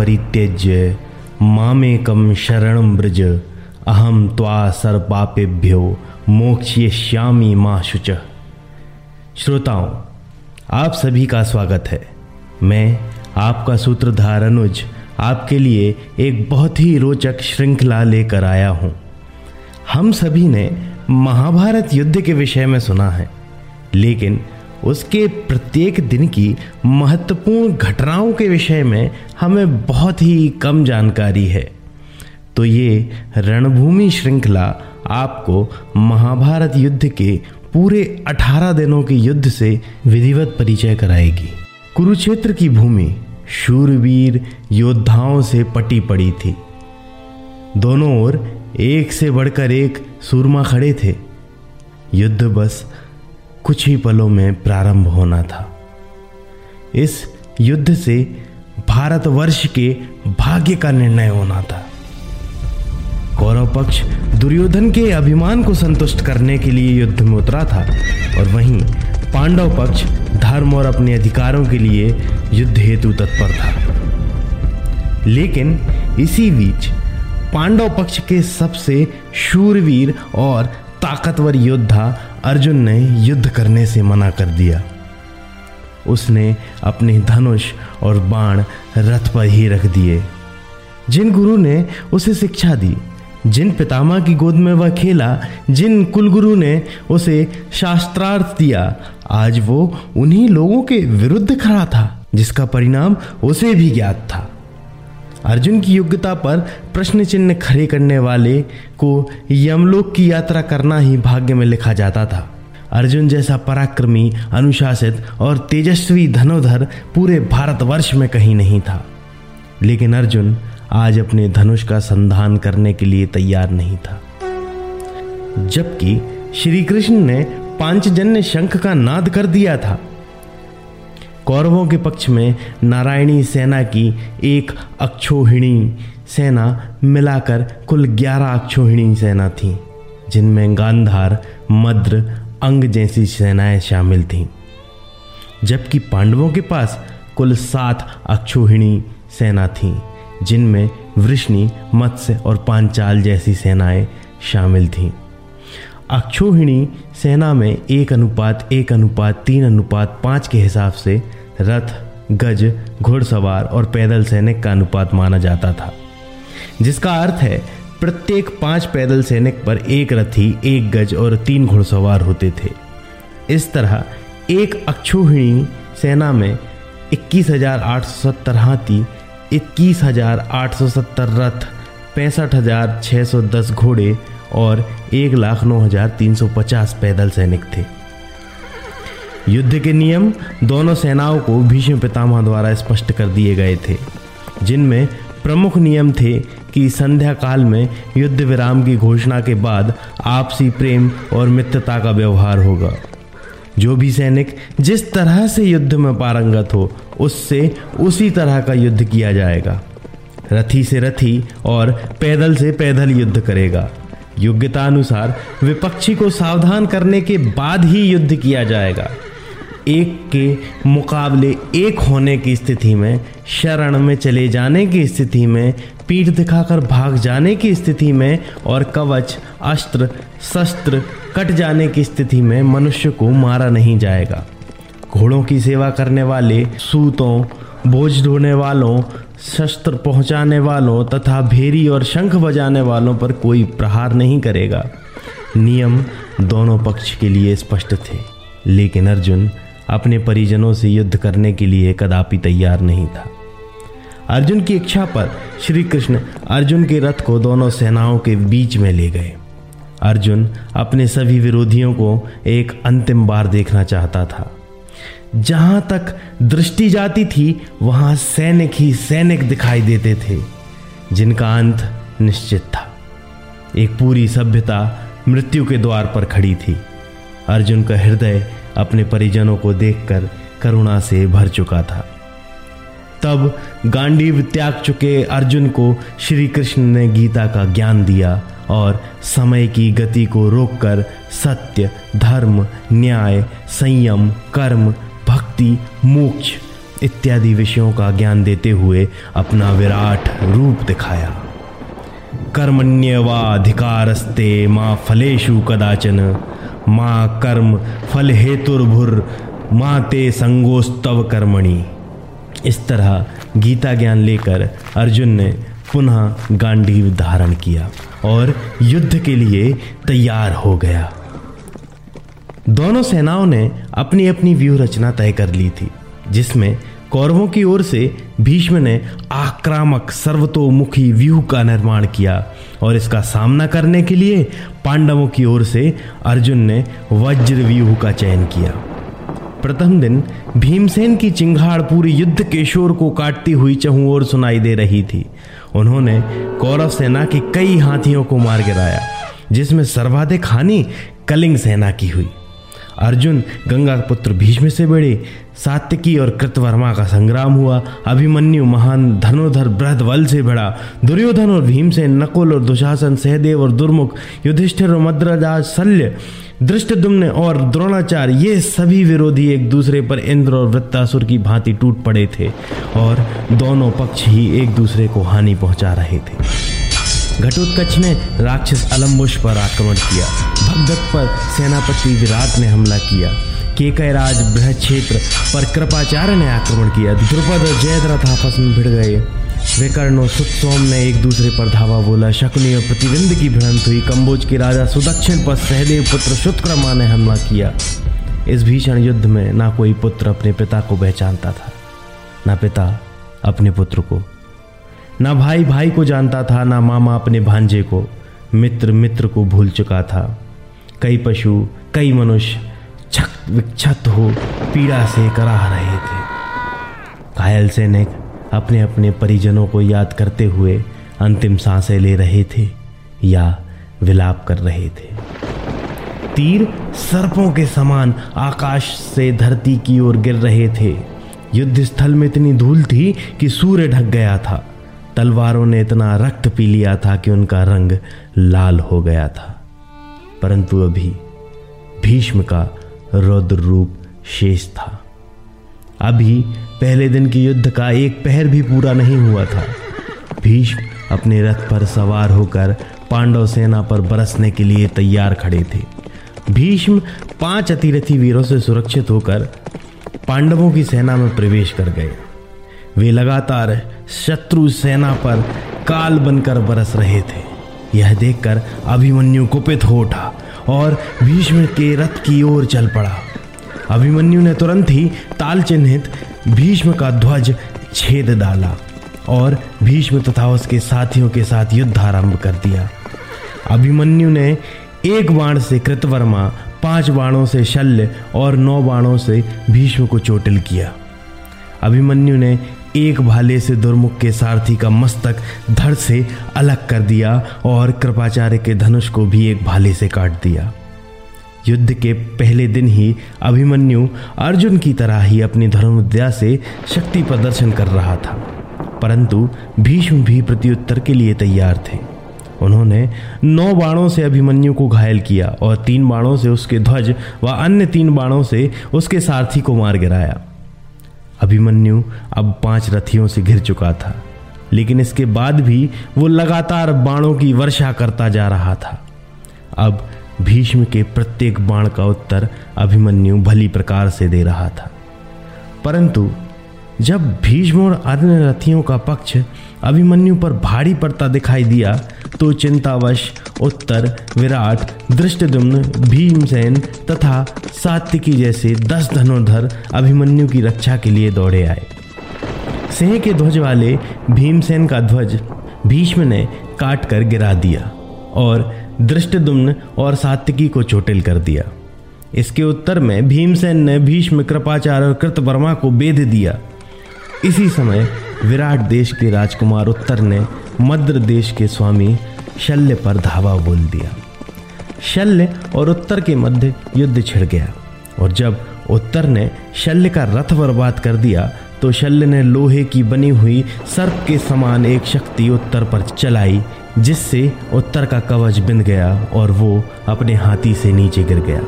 परित्यज्य मामेकम शरणं ब्रज अहम त्वा सर्पापेभ्यो मोक्ष्यश्यामी माँ शुच। श्रोताओं, आप सभी का स्वागत है। मैं आपका सूत्रधार अनुज आपके लिए एक बहुत ही रोचक श्रृंखला लेकर आया हूँ। हम सभी ने महाभारत युद्ध के विषय में सुना है, लेकिन उसके प्रत्येक दिन की महत्वपूर्ण घटनाओं के विषय में हमें बहुत ही कम जानकारी है। तो ये रणभूमि श्रृंखला आपको महाभारत युद्ध के पूरे 18 दिनों के युद्ध से विधिवत परिचय कराएगी। कुरुक्षेत्र की भूमि शूरवीर योद्धाओं से पटी पड़ी थी। दोनों ओर एक से बढ़कर एक सूरमा खड़े थे। युद्ध बस कुछ ही पलों में प्रारंभ होना था। इस युद्ध से भारतवर्ष के भाग्य का निर्णय होना था। कौरव पक्ष दुर्योधन के अभिमान को संतुष्ट करने के लिए युद्ध में उतरा था और वहीं पांडव पक्ष धर्म और अपने अधिकारों के लिए युद्ध हेतु तत्पर था। लेकिन इसी बीच पांडव पक्ष के सबसे शूरवीर और ताकतवर योद्धा अर्जुन ने युद्ध करने से मना कर दिया। उसने अपने धनुष और बाण रथ पर ही रख दिए। जिन गुरु ने उसे शिक्षा दी, जिन पितामह की गोद में वह खेला, जिन कुलगुरु ने उसे शास्त्रार्थ दिया, आज वो उन्हीं लोगों के विरुद्ध खड़ा था, जिसका परिणाम उसे भी ज्ञात था। अर्जुन की योग्यता पर प्रश्न चिन्ह खड़े करने वाले को यमलोक की यात्रा करना ही भाग्य में लिखा जाता था। अर्जुन जैसा पराक्रमी, अनुशासित और तेजस्वी धनोधर पूरे भारतवर्ष में कहीं नहीं था। लेकिन अर्जुन आज अपने धनुष का संधान करने के लिए तैयार नहीं था। जबकि श्री कृष्ण ने पांचजन्य शंख का नाद कर दिया था। कौरवों के पक्ष में नारायणी सेना की एक अक्षोहिणी सेना मिलाकर कुल ग्यारह अक्षोहिणी सेना थी, जिनमें गांधार, मद्र, अंग जैसी सेनाएँ शामिल थीं। जबकि पांडवों के पास कुल सात अक्षोहिणी सेना थी, जिनमें वृष्णि, मत्स्य और पांचाल जैसी सेनाएँ शामिल थीं। अक्षोहिणी सेना में एक अनुपात एक अनुपात, तीन अनुपात, पाँच के हिसाब से रथ, गज, घुड़सवार और पैदल सैनिक का अनुपात माना जाता था। जिसका अर्थ है, प्रत्येक पाँच पैदल सैनिक पर एक रथी, एक गज और तीन घुड़सवार होते थे। इस तरह, एक अक्षोहिणी सेना में इक्कीस हज़ार आठ सौ सत्तर हाथी, इक्कीस हज़ार आठ सौ सत्तर रथ, पैंसठ हज़ार छः सौ दस घोड़े और एक लाख नौ हज़ार तीन सौ पचास पैदल सैनिक थे। युद्ध के नियम दोनों सेनाओं को भीष्म पितामह द्वारा स्पष्ट कर दिए गए थे, जिनमें प्रमुख नियम थे कि संध्या काल में युद्ध विराम की घोषणा के बाद आपसी प्रेम और मित्रता का व्यवहार होगा। जो भी सैनिक जिस तरह से युद्ध में पारंगत हो, उससे उसी तरह का युद्ध किया जाएगा। रथी से रथी और पैदल से पैदल युद्ध करेगा। योग्यता अनुसार विपक्षी को सावधान करने के बाद ही युद्ध किया जाएगा। एक के मुकाबले एक होने की स्थिति में, शरण में चले जाने की स्थिति में, पीठ दिखाकर भाग जाने की स्थिति में और कवच, अस्त्र, शस्त्र कट जाने की स्थिति में मनुष्य को मारा नहीं जाएगा। घोड़ों की सेवा करने वाले, सूतों, बोझ ढोने वालों, शस्त्र पहुँचाने वालों तथा भेरी और शंख बजाने वालों पर कोई प्रहार नहीं करेगा। नियम दोनों पक्ष के लिए स्पष्ट थे, लेकिन अर्जुन अपने परिजनों से युद्ध करने के लिए कदापि तैयार नहीं था। अर्जुन की इच्छा पर श्री कृष्ण अर्जुन के रथ को दोनों सेनाओं के बीच में ले गए। अर्जुन अपने सभी विरोधियों को एक अंतिम बार देखना चाहता था। जहाँ तक दृष्टि जाती थी, वहाँ सैनिक ही सैनिक दिखाई देते थे, जिनका अंत निश्चित था। एक पूरी सभ्यता मृत्यु के द्वार पर खड़ी थी। अर्जुन का हृदय अपने परिजनों को देखकर करुणा से भर चुका था। तब गांडीव त्याग चुके अर्जुन को श्री कृष्ण ने गीता का ज्ञान दिया और समय की गति को रोककर सत्य, धर्म, न्याय, संयम, कर्म, भक्ति, मोक्ष इत्यादि विषयों का ज्ञान देते हुए अपना विराट रूप दिखाया। कर्मण्यवाधिकारस्ते माँ फलेशु कदाचन माँ कर्म फल हेतुर्भुर माँ ते संगोस्तव कर्मणि। इस तरह गीता ज्ञान लेकर अर्जुन ने पुनः गांडीव धारण किया और युद्ध के लिए तैयार हो गया। दोनों सेनाओं ने अपनी अपनी व्यूह रचना तय कर ली थी, जिसमें कौरवों की ओर से भीष्म ने आक्रामक सर्वतोमुखी व्यूह का निर्माण किया और इसका सामना करने के लिए पांडवों की ओर से अर्जुन ने वज्र व्यूह का चयन किया। प्रथम दिन भीमसेन की चिंगाड़ पूरी युद्ध के शोर को काटती हुई चहु ओर सुनाई दे रही थी। उन्होंने कौरव सेना के कई हाथियों को मार गिराया, जिसमें सर्वाधिक हानि कलिंग सेना की हुई। अर्जुन गंगा पुत्र भीष्म से बड़े सात्विकी और कृतवर्मा का संग्राम हुआ। अभिमन्यु महान धनोधर बृहद बल से भिड़ा दुर्योधन और भीमसेन नकुल और दुशासन, सहदेव और दुर्मुख, युधिष्ठिर और मद्रराज शल्य दृष्टदुम्न और द्रोणाचार्य, ये सभी विरोधी एक दूसरे पर इंद्र और वृत्तासुर की भांति टूट पड़े थे और दोनों पक्ष ही एक दूसरे को हानि पहुँचा रहे थे। घटोत्कच ने राक्षस अलम्बुश पर आक्रमण किया। भगदत्त पर सेनापति विराट ने हमला किया। केकयराज बृहद क्षेत्र पर कृपाचार्य ने आक्रमण किया। द्रुपद और जयद्रथ आपस में भिड़ गए। विकर्ण और सुतसोम ने एक दूसरे पर धावा बोला, शकुनी और प्रतिबिंद की भिड़ंत हुई। कंबोज के राजा सुदक्षिण पर सहदेव पुत्र शुक्रमा ने हमला किया। इस भीषण युद्ध में ना कोई पुत्र अपने पिता को पहचानता था, ना पिता अपने पुत्र को, ना भाई भाई को जानता था, ना मामा अपने भांजे को, मित्र मित्र को भूल चुका था। कई पशु, कई मनुष्य छक, विक्षत हो पीड़ा से कराह रहे थे। घायल सैनिक अपने अपने परिजनों को याद करते हुए अंतिम साँसें ले रहे थे या विलाप कर रहे थे। तीर सर्पों के समान आकाश से धरती की ओर गिर रहे थे। युद्ध स्थल में इतनी धूल थी कि सूर्य ढक गया था। तलवारों ने इतना रक्त पी लिया था कि उनका रंग लाल हो गया था। परंतु अभी भीष्म का रौद्र रूप शेष था। अभी पहले दिन के युद्ध का एक पहर भी पूरा नहीं हुआ था। भीष्म अपने रथ पर सवार होकर पांडव सेना पर बरसने के लिए तैयार खड़े थे। भीष्म पाँच अतिरथी वीरों से सुरक्षित होकर पांडवों की सेना में प्रवेश कर गए। वे लगातार शत्रु सेना पर काल बनकर बरस रहे थे। यह देखकर अभिमन्यु कुपित हो उठा और भीष्म के रथ की ओर चल पड़ा। अभिमन्यु ने तुरंत ही ताल चिन्हित भीष्म का ध्वज छेद डाला और भीष्म तथा उसके साथियों के साथ युद्ध आरंभ कर दिया। अभिमन्यु ने एक बाण से कृतवर्मा, पाँच बाणों से शल्य और नौ बाणों से भीष्म को चोटिल किया। अभिमन्यु ने एक भाले से दुर्मुख के सारथी का मस्तक धड़ से अलग कर दिया और कृपाचार्य के धनुष को भी एक भाले से काट दिया। युद्ध के पहले दिन ही अभिमन्यु अर्जुन की तरह ही अपनी धर्मविद्या से शक्ति प्रदर्शन कर रहा था। परंतु भीष्म भी प्रत्युत्तर के लिए तैयार थे। उन्होंने नौ बाणों से अभिमन्यु को घायल किया और तीन बाणों से उसके ध्वज व अन्य तीन बाणों से उसके सारथी को मार गिराया। अभिमन्यु अब पाँच रथियों से घिर चुका था, लेकिन इसके बाद भी वो लगातार बाणों की वर्षा करता जा रहा था। अब भीष्म के प्रत्येक बाण का उत्तर अभिमन्यु भली प्रकार से दे रहा था। परंतु जब भीष्म और अन्य रथियों का पक्ष अभिमन्यु पर भारी पड़ता दिखाई दिया तो चिंतावश उत्तर, विराट दृष्टदुम्न भीमसेन तथा सात्विकी जैसे दस धनुर्धर अभिमन्यु की रक्षा के लिए दौड़े आए। सिंह के ध्वज वाले भीमसेन का ध्वज भीष्म ने काट कर गिरा दिया और दृष्टदुम्न और सात्विकी को चोटिल कर दिया। इसके उत्तर में भीमसेन ने भीष्म, कृपाचार्य और कृतवर्मा को बेद दिया। इसी समय विराट देश के राजकुमार उत्तर ने मद्र देश के स्वामी शल्य पर धावा बोल दिया। शल्य और उत्तर के मध्य युद्ध छिड़ गया और जब उत्तर ने शल्य का रथ बर्बाद कर दिया तो शल्य ने लोहे की बनी हुई सर्प के समान एक शक्ति उत्तर पर चलाई, जिससे उत्तर का कवच बिंद गया और वो अपने हाथी से नीचे गिर गया।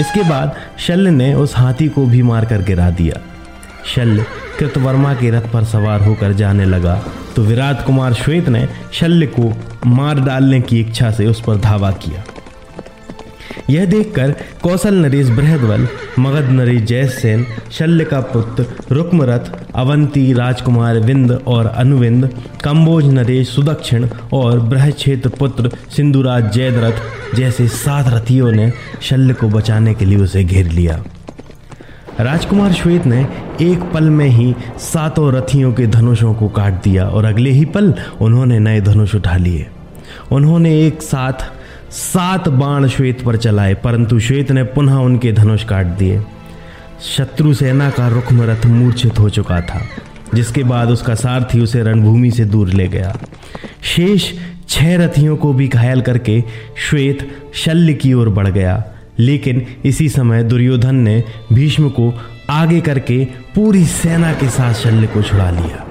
इसके बाद शल्य ने उस हाथी को भी मारकर गिरा दिया। शल्य कृतवर्मा के रथ पर सवार होकर जाने लगा। तो विराट कुमार श्वेत ने शल्य को मार डालने की इच्छा से उस पर धावा किया। यह देखकर कौशल नरेश बृहदवल, मगध नरेश जयसेन, शल्य का पुत्र रुक्मरथ, अवंती राजकुमार विंद और अनुविंद, कंबोज नरेश सुदक्षिण और बृहक्षेत्र पुत्र सिंधुराज जयद्रथ जैसे सात रथियों ने शल्य को बचाने के लिए उसे घेर लिया। राजकुमार श्वेत ने एक पल में ही सातों रथियों के धनुषों को काट दिया और अगले ही पल उन्होंने नए धनुष उठा लिए। उन्होंने एक साथ सात बाण श्वेत पर चलाए, परंतु श्वेत ने पुनः उनके धनुष काट दिए। शत्रु सेना का रुख रथ मूर्छित हो चुका था, जिसके बाद उसका सारथी उसे रणभूमि से दूर ले गया। शेष छह रथियों को भी घायल करके श्वेत शल्य की ओर बढ़ गया। लेकिन इसी समय दुर्योधन ने भीष्म को आगे करके पूरी सेना के साथ शल्य को छुड़ा लिया।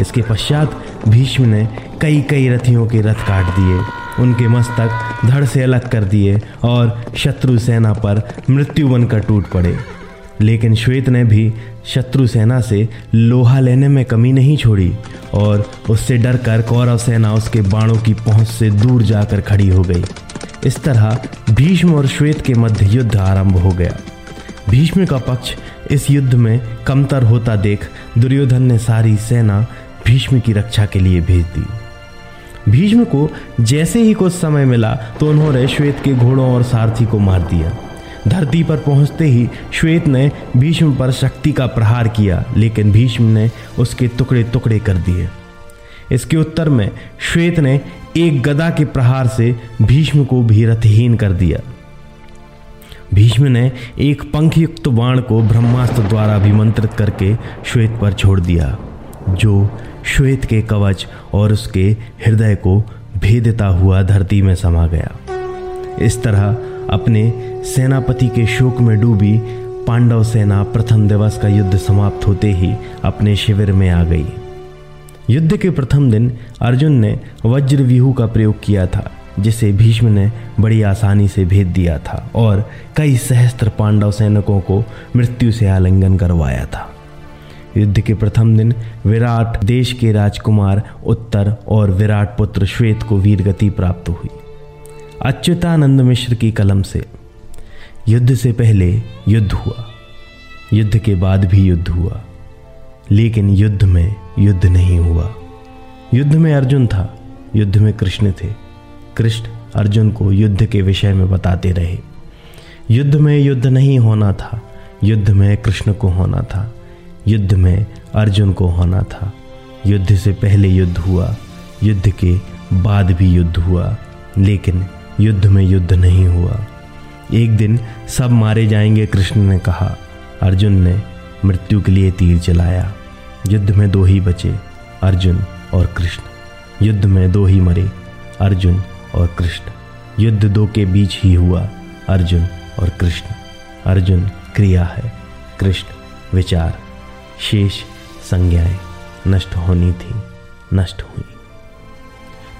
इसके पश्चात भीष्म ने कई कई रथियों के रथ काट दिए, उनके मस्तक धड़ से अलग कर दिए और शत्रु सेना पर मृत्यु बनकर टूट पड़े। लेकिन श्वेत ने भी शत्रु सेना से लोहा लेने में कमी नहीं छोड़ी और उससे डरकर कौरव सेना उसके बाणों की पहुँच से दूर जाकर खड़ी हो गई। इस तरह भीष्म और श्वेत के मध्य युद्ध आरंभ हो गया। भीष्म का पक्ष इस युद्ध में कमतर होता देख दुर्योधन ने सारी सेना भीष्म की रक्षा के लिए भेज दी। भीष्म को जैसे ही कुछ समय मिला तो उन्होंने श्वेत के घोड़ों और सारथी को मार दिया। धरती पर पहुँचते ही श्वेत ने भीष्म पर शक्ति का प्रहार किया, लेकिन भीष्म ने उसके टुकड़े टुकड़े कर दिए। इसके उत्तर में श्वेत ने एक गदा के प्रहार से भीष्म को भी रथहीन कर दिया। भीष्म ने एक पंखयुक्त बाण को ब्रह्मास्त्र द्वारा अभिमंत्रित करके श्वेत पर छोड़ दिया, जो श्वेत के कवच और उसके हृदय को भेदता हुआ धरती में समा गया। इस तरह अपने सेनापति के शोक में डूबी पांडव सेना प्रथम दिवस का युद्ध समाप्त होते ही अपने शिविर में आ गई। युद्ध के प्रथम दिन अर्जुन ने वज्र व्यूह का प्रयोग किया था, जिसे भीष्म ने बड़ी आसानी से भेद दिया था और कई सहस्त्र पांडव सैनिकों को मृत्यु से आलिंगन करवाया था। युद्ध के प्रथम दिन विराट देश के राजकुमार उत्तर और विराट पुत्र श्वेत को वीरगति प्राप्त हुई। अच्युतानंद मिश्र की कलम से युद्ध से पहले युद्ध हुआ। युद्ध के बाद भी युद्ध हुआ, लेकिन युद्ध में युद्ध नहीं हुआ। युद्ध में अर्जुन था, युद्ध में कृष्ण थे। कृष्ण अर्जुन को युद्ध के विषय में बताते रहे। युद्ध में युद्ध नहीं होना था, युद्ध में कृष्ण को होना था। युद्ध में अर्जुन को होना था। युद्ध से पहले युद्ध हुआ, युद्ध के बाद भी युद्ध हुआ, लेकिन युद्ध में युद्ध नहीं हुआ। एक दिन सब मारे जाएँगे, कृष्ण ने कहा। अर्जुन ने मृत्यु के लिए तीर चलाया। युद्ध में दो ही बचे, अर्जुन और कृष्ण। युद्ध में दो ही मरे, अर्जुन और कृष्ण। युद्ध दो के बीच ही हुआ, अर्जुन और कृष्ण। अर्जुन क्रिया है, कृष्ण विचार। शेष संज्ञाएँ नष्ट होनी थी, नष्ट हुई।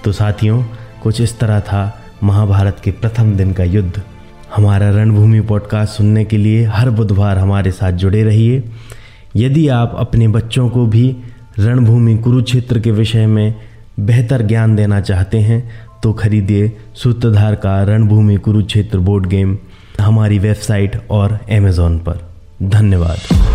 तो साथियों, कुछ इस तरह था महाभारत के प्रथम दिन का युद्ध। हमारा रणभूमि पॉडकास्ट सुनने के लिए हर बुधवार हमारे साथ जुड़े रहिए। यदि आप अपने बच्चों को भी रणभूमि कुरुक्षेत्र के विषय में बेहतर ज्ञान देना चाहते हैं तो खरीदिए सूत्रधार का रणभूमि कुरुक्षेत्र बोर्ड गेम हमारी वेबसाइट और अमेज़ोन पर। धन्यवाद।